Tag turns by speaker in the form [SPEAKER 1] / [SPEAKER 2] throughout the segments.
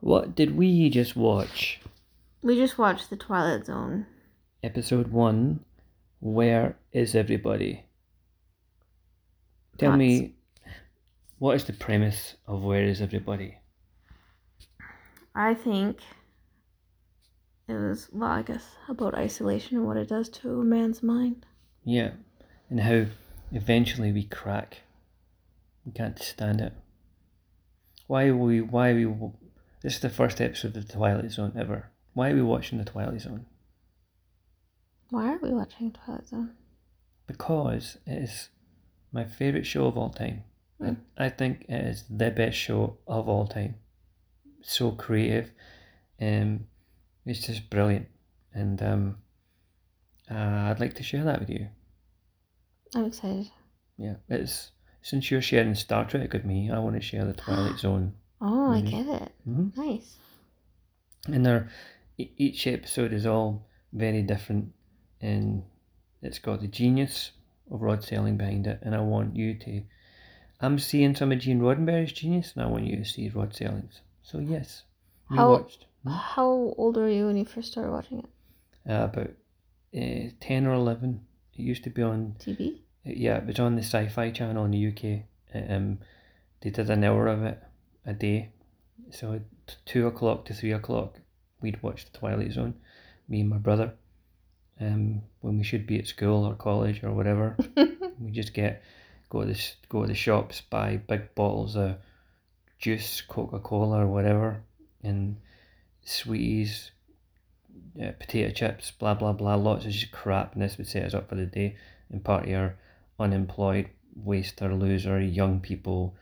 [SPEAKER 1] What did we just watch?
[SPEAKER 2] We just watched The Twilight Zone.
[SPEAKER 1] Episode 1 Where is Everybody? Tell me, what is the premise of Where is Everybody?
[SPEAKER 2] I think it was, well, I guess, about isolation and what it does to a man's mind.
[SPEAKER 1] Yeah, and how eventually we crack. We can't stand it. Why we, why are we, this is the first episode of The Twilight Zone ever. Why are we watching The Twilight Zone?
[SPEAKER 2] Why are we watching Twilight Zone?
[SPEAKER 1] Because it is my favourite show of all time.
[SPEAKER 2] Mm.
[SPEAKER 1] I, I think it is the best show of all time. So creative. Um, it's just brilliant. And um, uh, I'd like to share that with you.
[SPEAKER 2] I'm excited.
[SPEAKER 1] Yeah, it's since you're sharing Star Trek with me, I want to share the Twilight Zone.
[SPEAKER 2] Oh, I
[SPEAKER 1] Mhm.
[SPEAKER 2] get it.
[SPEAKER 1] Mhm.
[SPEAKER 2] Nice.
[SPEAKER 1] And there, e- each episode is all very different, and it's got the genius of Rod Serling behind it. And I want you to, I'm seeing some of Gene Roddenberry's genius, and I want you to see Rod Serling's. So yes, we
[SPEAKER 2] How-
[SPEAKER 1] watched
[SPEAKER 2] How old were you when you first started watching it?
[SPEAKER 1] uh, about uh, ten or eleven. It used to be on
[SPEAKER 2] TV?
[SPEAKER 1] Yeah, it was on the Sci-Fi Channel in the UK. Um, they did an hour of it a day, so at two o'clock to three o'clock, we'd watch the Twilight Zone. Me and my brother. Um, when we should be at school or college or whatever, we just get go to the go to the shops, buy big bottles of juice, Coca Cola or whatever, and sweeties, uh, potato chips, blah blah blah, lots of just crap, and this would set us up for the day. And part of our unemployed, waster, loser, young people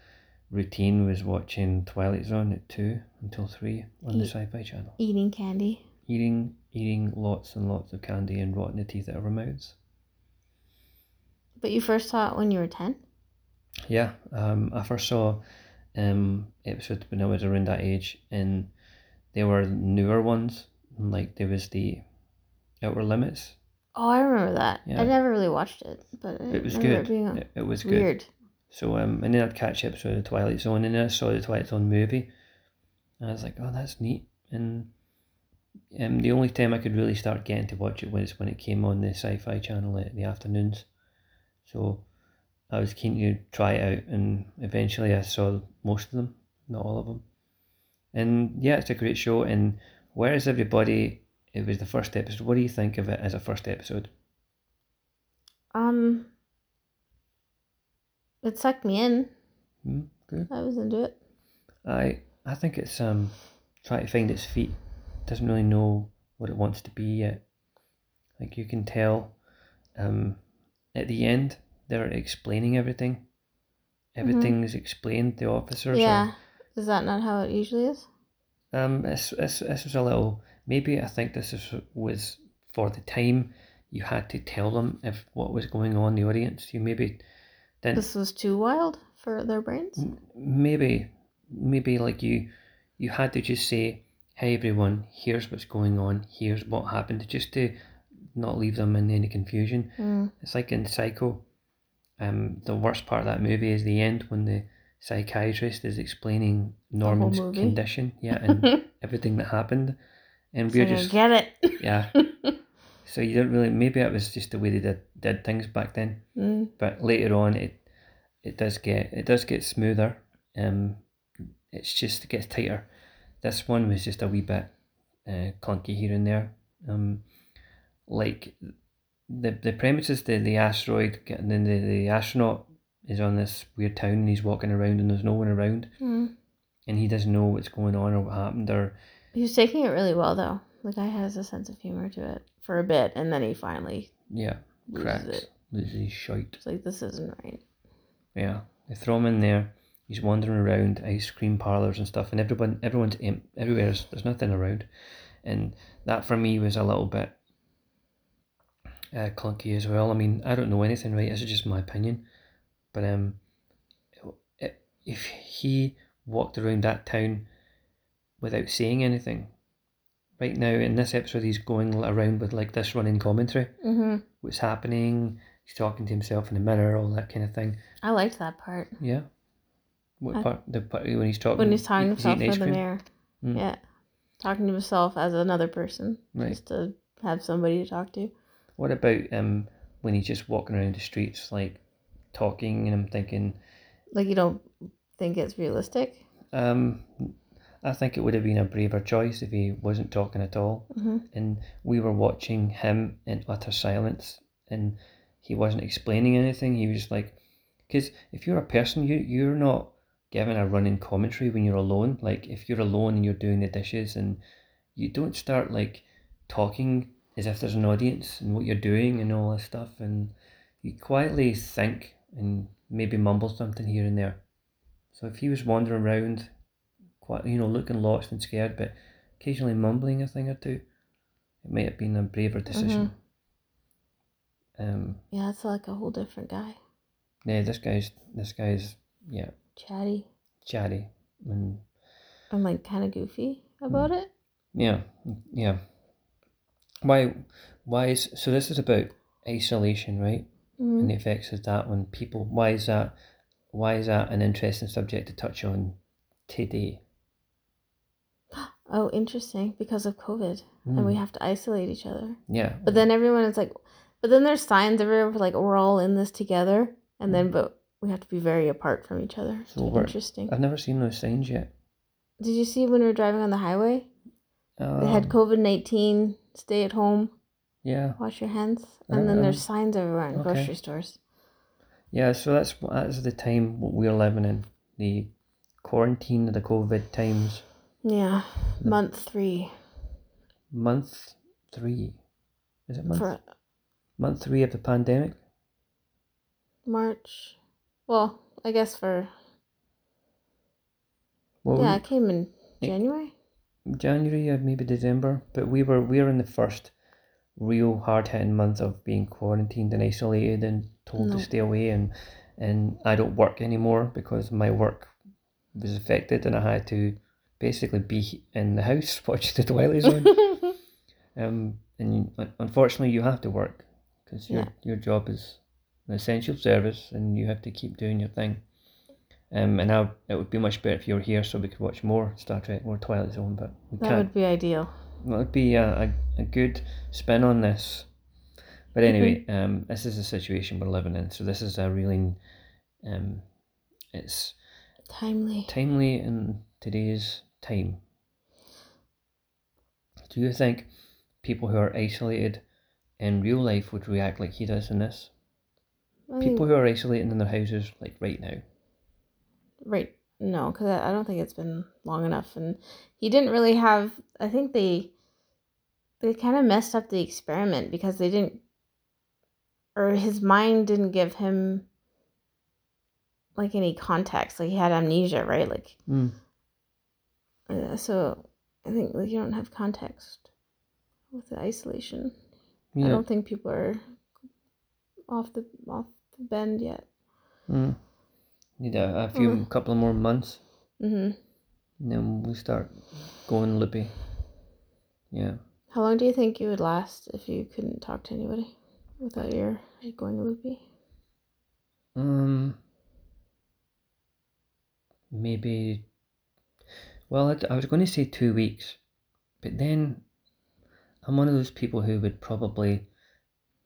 [SPEAKER 1] routine was watching Twilight Zone at two until three on the Sci-Fi Channel,
[SPEAKER 2] Eating candy.
[SPEAKER 1] eating eating lots and lots of candy and rotting the teeth out of our mouths.
[SPEAKER 2] But you first saw it when you were 10?
[SPEAKER 1] Yeah, um, I first saw um episodes when I was around that age, and they were newer ones. Like there was the Outer Limits.
[SPEAKER 2] Oh, I remember that.
[SPEAKER 1] Yeah.
[SPEAKER 2] I never really watched it, but I
[SPEAKER 1] It was good.
[SPEAKER 2] It
[SPEAKER 1] It, it was good.
[SPEAKER 2] weird.
[SPEAKER 1] So um, and then I'd catch episode of Twilight Zone, and then I saw the Twilight Zone movie, and I was like, oh, that's neat. And um, the only time I could really start getting to watch it was when it came on the Sci-Fi Channel in the afternoons. So I was keen to try it out, and eventually I saw most of them, not all of them. And yeah, it's a great show. And where is everybody? It was the first episode. What do you think of it as a first episode?
[SPEAKER 2] Um, it sucked me in.
[SPEAKER 1] Hmm, good.
[SPEAKER 2] I was into it.
[SPEAKER 1] I I think it's um trying to find its feet. Doesn't really know what it wants to be yet. Like you can tell, um, at the end they're explaining everything. Everything is explained. The officers.
[SPEAKER 2] Yeah. Is that not how it usually is?
[SPEAKER 1] Um. This this this was a little. Maybe I think this is was for the time. You had to tell them if what was going on. The audience. You maybe
[SPEAKER 2] This was too wild for their brains?
[SPEAKER 1] maybe maybe like you you had to just say hey everyone here's what's going on here's what happened just to not leave them in any confusion
[SPEAKER 2] Mm.
[SPEAKER 1] it's like in psycho um the worst part of that movie is the end when the psychiatrist is explaining norman's condition yeah and everything that happened and
[SPEAKER 2] So
[SPEAKER 1] we're just
[SPEAKER 2] get it.
[SPEAKER 1] yeah so you don't really maybe it was just the way they did, did things back then
[SPEAKER 2] Mm.
[SPEAKER 1] but later on it it does get it does get smoother um it's just it gets tighter this one was just a wee bit uh, clunky here and there um like the the premise is the, the asteroid and then the, the astronaut is on this weird town and he's walking around and there's no one around
[SPEAKER 2] Mm.
[SPEAKER 1] and he doesn't know what's going on or what happened or
[SPEAKER 2] He was taking it really well, though. The guy has a sense of humor to it for a bit, and then he finally
[SPEAKER 1] yeah
[SPEAKER 2] loses
[SPEAKER 1] cracks
[SPEAKER 2] it.
[SPEAKER 1] loses his shite
[SPEAKER 2] It's like, this isn't right.
[SPEAKER 1] Yeah, they throw him in there. He's wandering around ice cream parlors and stuff, and everyone, everyone's em- everywhere's there's nothing around, and that for me was a little bit uh, clunky as well. I mean, I don't know anything, right? This is just my opinion, but um, if he walked around that town without saying anything, right now in this episode he's going around with like this running commentary,
[SPEAKER 2] Mm-hmm.
[SPEAKER 1] what's happening. He's talking to himself in the mirror, all that kind of thing.
[SPEAKER 2] I liked that part.
[SPEAKER 1] Yeah. What
[SPEAKER 2] I-
[SPEAKER 1] part? The part when he's talking.
[SPEAKER 2] When he's talking
[SPEAKER 1] he's
[SPEAKER 2] himself in the mirror.
[SPEAKER 1] Mm.
[SPEAKER 2] Yeah. Talking to himself as another person.
[SPEAKER 1] Right.
[SPEAKER 2] Just to have somebody to talk to.
[SPEAKER 1] What about um when he's just walking around the streets like talking and I'm thinking
[SPEAKER 2] Like you don't think it's realistic?
[SPEAKER 1] um I think it would have been a braver choice if he wasn't talking at all.
[SPEAKER 2] Mm-hmm.
[SPEAKER 1] And we were watching him in utter silence and he wasn't explaining anything. He was just like, because if you're a person, you you're not giving a running commentary when you're alone. Like if you're alone and you're doing the dishes and you don't start like talking as if there's an audience and what you're doing and all this stuff and you quietly think and maybe mumble something here and there. So if he was wandering around, quite you know, looking lost and scared, but occasionally mumbling a thing or two, it might have been a braver decision. Um,
[SPEAKER 2] Yeah, it's like a whole different guy.
[SPEAKER 1] yeah, this guy's this guy's yeah
[SPEAKER 2] Chatty.
[SPEAKER 1] chatty and
[SPEAKER 2] I'm like kind of goofy about it.
[SPEAKER 1] yeah yeah. Why why is so? This is about isolation, right?
[SPEAKER 2] Mhm.
[SPEAKER 1] and the effects of that on people. Why is that? Why is that an interesting subject to touch on today?
[SPEAKER 2] Oh, interesting. Because of COVID. And we
[SPEAKER 1] Mm.
[SPEAKER 2] have to isolate each other.
[SPEAKER 1] Yeah,
[SPEAKER 2] But then everyone is like, but then there's signs everywhere like, we're all in this together. And then, but we have to be very apart from each other.
[SPEAKER 1] So
[SPEAKER 2] interesting.
[SPEAKER 1] I've never seen those signs yet.
[SPEAKER 2] Did you see when we were driving on the highway? They had
[SPEAKER 1] Um,
[SPEAKER 2] COVID 19, stay at home,
[SPEAKER 1] yeah,
[SPEAKER 2] wash your hands. And then
[SPEAKER 1] Um,
[SPEAKER 2] there's signs everywhere in
[SPEAKER 1] okay.
[SPEAKER 2] grocery stores.
[SPEAKER 1] yeah. So that's that's the time we're living in the quarantine of the COVID times.
[SPEAKER 2] Yeah. Hmm. Month three.
[SPEAKER 1] Month three, is it month
[SPEAKER 2] For
[SPEAKER 1] month three of the pandemic?
[SPEAKER 2] March. Well, I guess for.
[SPEAKER 1] Well,
[SPEAKER 2] yeah, it came in. January.
[SPEAKER 1] January or maybe December, but we were we were in the first real hard hitting month of being quarantined and isolated and told
[SPEAKER 2] No.
[SPEAKER 1] to stay away and and I don't work anymore because my work was affected and I had to basically be in the house watching the Twilight Zone. um, and you, unfortunately you have to work because your
[SPEAKER 2] Yeah.
[SPEAKER 1] your job is an essential service and you have to keep doing your thing. Um, and now it would be much better if you were here so we could watch more Star Trek, more Twilight Zone, but we
[SPEAKER 2] that
[SPEAKER 1] can't.
[SPEAKER 2] would be ideal.
[SPEAKER 1] That would be a, a, a good spin on this. But anyway, um, this is the situation we're living in. So this is a really, um, it's
[SPEAKER 2] Timely.
[SPEAKER 1] timely in today's time. Do you think people who are isolated in real life would react like he does in this?
[SPEAKER 2] I
[SPEAKER 1] People who are isolating in their houses, like right now.
[SPEAKER 2] Right. No, because I don't think it's been long enough, and he didn't really have. I think they they kind of messed up the experiment because they didn't, or his mind didn't give him like any context. Like he had amnesia, right? Like
[SPEAKER 1] Mm.
[SPEAKER 2] uh, so, I think like you don't have context with the isolation. I don't think people are off the off the bend yet.
[SPEAKER 1] Mm. Need a, a few,
[SPEAKER 2] Mm.
[SPEAKER 1] couple of more months,
[SPEAKER 2] Mm-hmm.
[SPEAKER 1] and then we start going loopy. Yeah.
[SPEAKER 2] How long do you think you would last if you couldn't talk to anybody without your going loopy?
[SPEAKER 1] Um. Maybe. Well, I, I was going to say two weeks, but then I'm one of those people who would probably,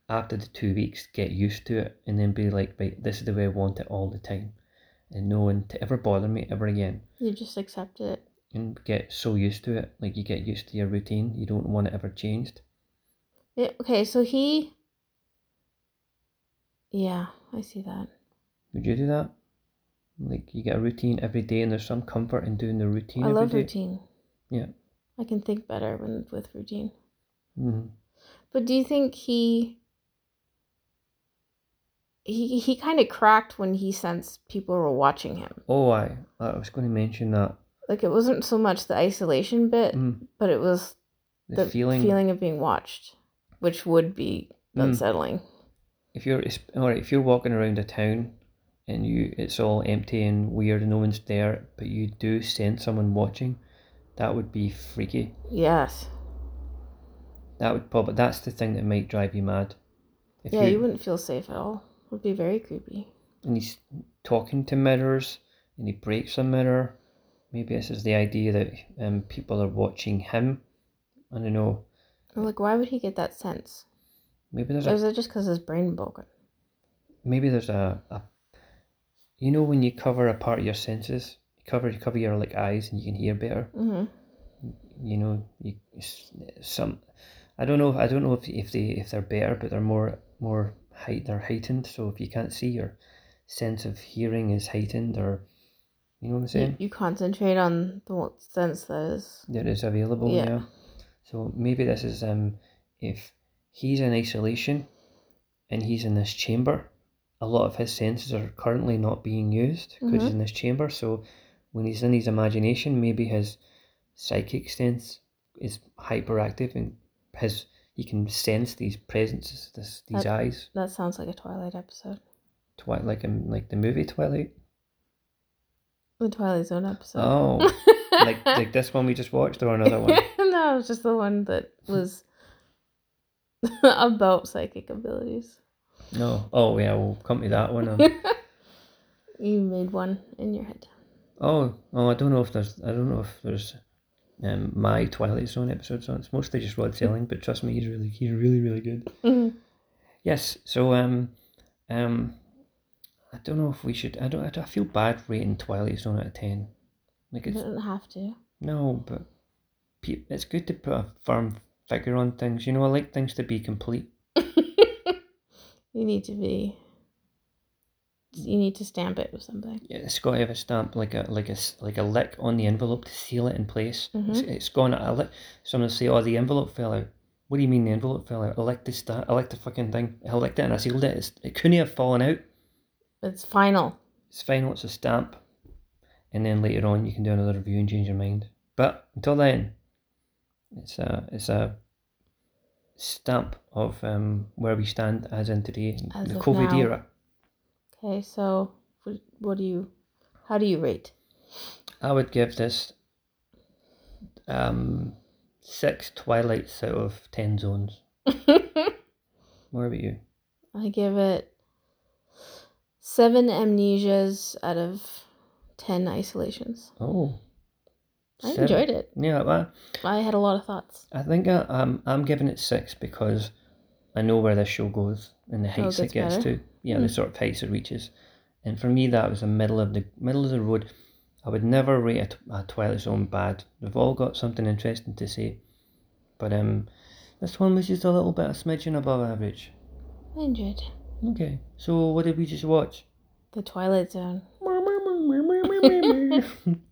[SPEAKER 1] after the two weeks, get used to it and then be like, right, this is the way I want it all the time, and no one to ever bother me ever again.
[SPEAKER 2] You just accept it.
[SPEAKER 1] And get so used to it, like you get used to your routine, you don't want it ever changed.
[SPEAKER 2] Yeah, okay, so he. Yeah, I see that.
[SPEAKER 1] Would you do that? Like you get a routine every day, and there's some comfort in doing the routine
[SPEAKER 2] I love
[SPEAKER 1] day.
[SPEAKER 2] routine.
[SPEAKER 1] Yeah.
[SPEAKER 2] I can think better when with routine.
[SPEAKER 1] Mhm.
[SPEAKER 2] But do you think he he he kind of cracked when he sensed people were watching him?
[SPEAKER 1] Oh, I I was going to mention that
[SPEAKER 2] Like it wasn't so much the isolation bit,
[SPEAKER 1] mm,
[SPEAKER 2] but it was
[SPEAKER 1] the,
[SPEAKER 2] the
[SPEAKER 1] feeling.
[SPEAKER 2] feeling of being watched, which would be
[SPEAKER 1] Mm.
[SPEAKER 2] unsettling.
[SPEAKER 1] If you're right, if you're walking around a town and you it's all empty and weird and no one's there, but you do sense someone watching, that would be freaky.
[SPEAKER 2] Yes.
[SPEAKER 1] That would probably that's the thing that might drive you mad. If
[SPEAKER 2] yeah, you wouldn't feel safe at all. It Would be very creepy.
[SPEAKER 1] and he's talking to mirrors and he breaks a mirror maybe this is the idea that um people are watching him. I don't know.
[SPEAKER 2] Like, why would he get that sense?
[SPEAKER 1] Maybe there's
[SPEAKER 2] Or
[SPEAKER 1] a
[SPEAKER 2] is it just because his brain broken?
[SPEAKER 1] maybe there's a, a you know when you cover a part of your senses, you cover you cover your like eyes and you can hear better.
[SPEAKER 2] Mm-hmm.
[SPEAKER 1] you know you some I don't know I don't know if, if they if they're better but they're more more height they're heightened so if you can't see your sense of hearing is heightened or you know what I'm saying
[SPEAKER 2] you concentrate on the sense that is.
[SPEAKER 1] that is available yeah.
[SPEAKER 2] Yeah.
[SPEAKER 1] so maybe this is um if he's in isolation and he's in this chamber a lot of his senses are currently not being used because he's mm-hmm. in this chamber so when he's in his imagination maybe his psychic sense is hyperactive and his he can sense these presences this these
[SPEAKER 2] That-
[SPEAKER 1] eyes
[SPEAKER 2] That sounds like a Twilight episode.
[SPEAKER 1] Twilight like in like the movie Twilight
[SPEAKER 2] The Twilight Zone episode.
[SPEAKER 1] oh like like this one we just watched or another one
[SPEAKER 2] no, it was just the one that was about psychic abilities.
[SPEAKER 1] No oh yeah we'll come to that one um,
[SPEAKER 2] You made one in your head.
[SPEAKER 1] Oh, oh, I don't know if there's, I don't know if there's, um, my Twilight Zone episodes on. It's mostly just Rod Serling, but trust me, he's really, he's really, really good.
[SPEAKER 2] Mhm.
[SPEAKER 1] Yes. So, um, um, I don't know if we should. I don't. I, I feel bad rating Twilight Zone out of ten. Like
[SPEAKER 2] You
[SPEAKER 1] it's
[SPEAKER 2] don't have to.
[SPEAKER 1] no, but it's good to put a firm figure on things. You know, I like things to be complete.
[SPEAKER 2] You need to be. You need to stamp it with something.
[SPEAKER 1] Yeah, It's got to have a stamp, like a like a like a lick on the envelope to seal it in place. It's,
[SPEAKER 2] Mhm.
[SPEAKER 1] it's gone. I lick. Someone say, "Oh, the envelope fell out." What do you mean the envelope fell out? I licked the sta- I licked the fucking thing. I licked it and I sealed it. It's, it couldn't have fallen out.
[SPEAKER 2] It's final.
[SPEAKER 1] It's final. It's a stamp, and then later on you can do another review and change your mind. But until then, it's a it's a stamp of um where we stand as in today,
[SPEAKER 2] As
[SPEAKER 1] the COVID
[SPEAKER 2] now.
[SPEAKER 1] era.
[SPEAKER 2] Okay, so what, do you? How do you rate?
[SPEAKER 1] I would give this um six twilights out of ten zones. What about you?
[SPEAKER 2] I give it seven amnesias out of ten isolations.
[SPEAKER 1] Oh,
[SPEAKER 2] I
[SPEAKER 1] seven.
[SPEAKER 2] enjoyed it.
[SPEAKER 1] Yeah, well,
[SPEAKER 2] I had a lot of thoughts.
[SPEAKER 1] I think I, I'm I'm giving it six because I know where this show goes and the
[SPEAKER 2] Oh, it
[SPEAKER 1] heights it
[SPEAKER 2] gets better?
[SPEAKER 1] to. Yeah,
[SPEAKER 2] Hmm.
[SPEAKER 1] the sort of heights it reaches, and for me that was the middle of the middle of the road. I would never rate a Twilight Zone bad. They've all got something interesting to say, but um, this one was just a little bit a smidgen above average.
[SPEAKER 2] I enjoyed it.
[SPEAKER 1] Okay, so what did we just watch?
[SPEAKER 2] The Twilight Zone.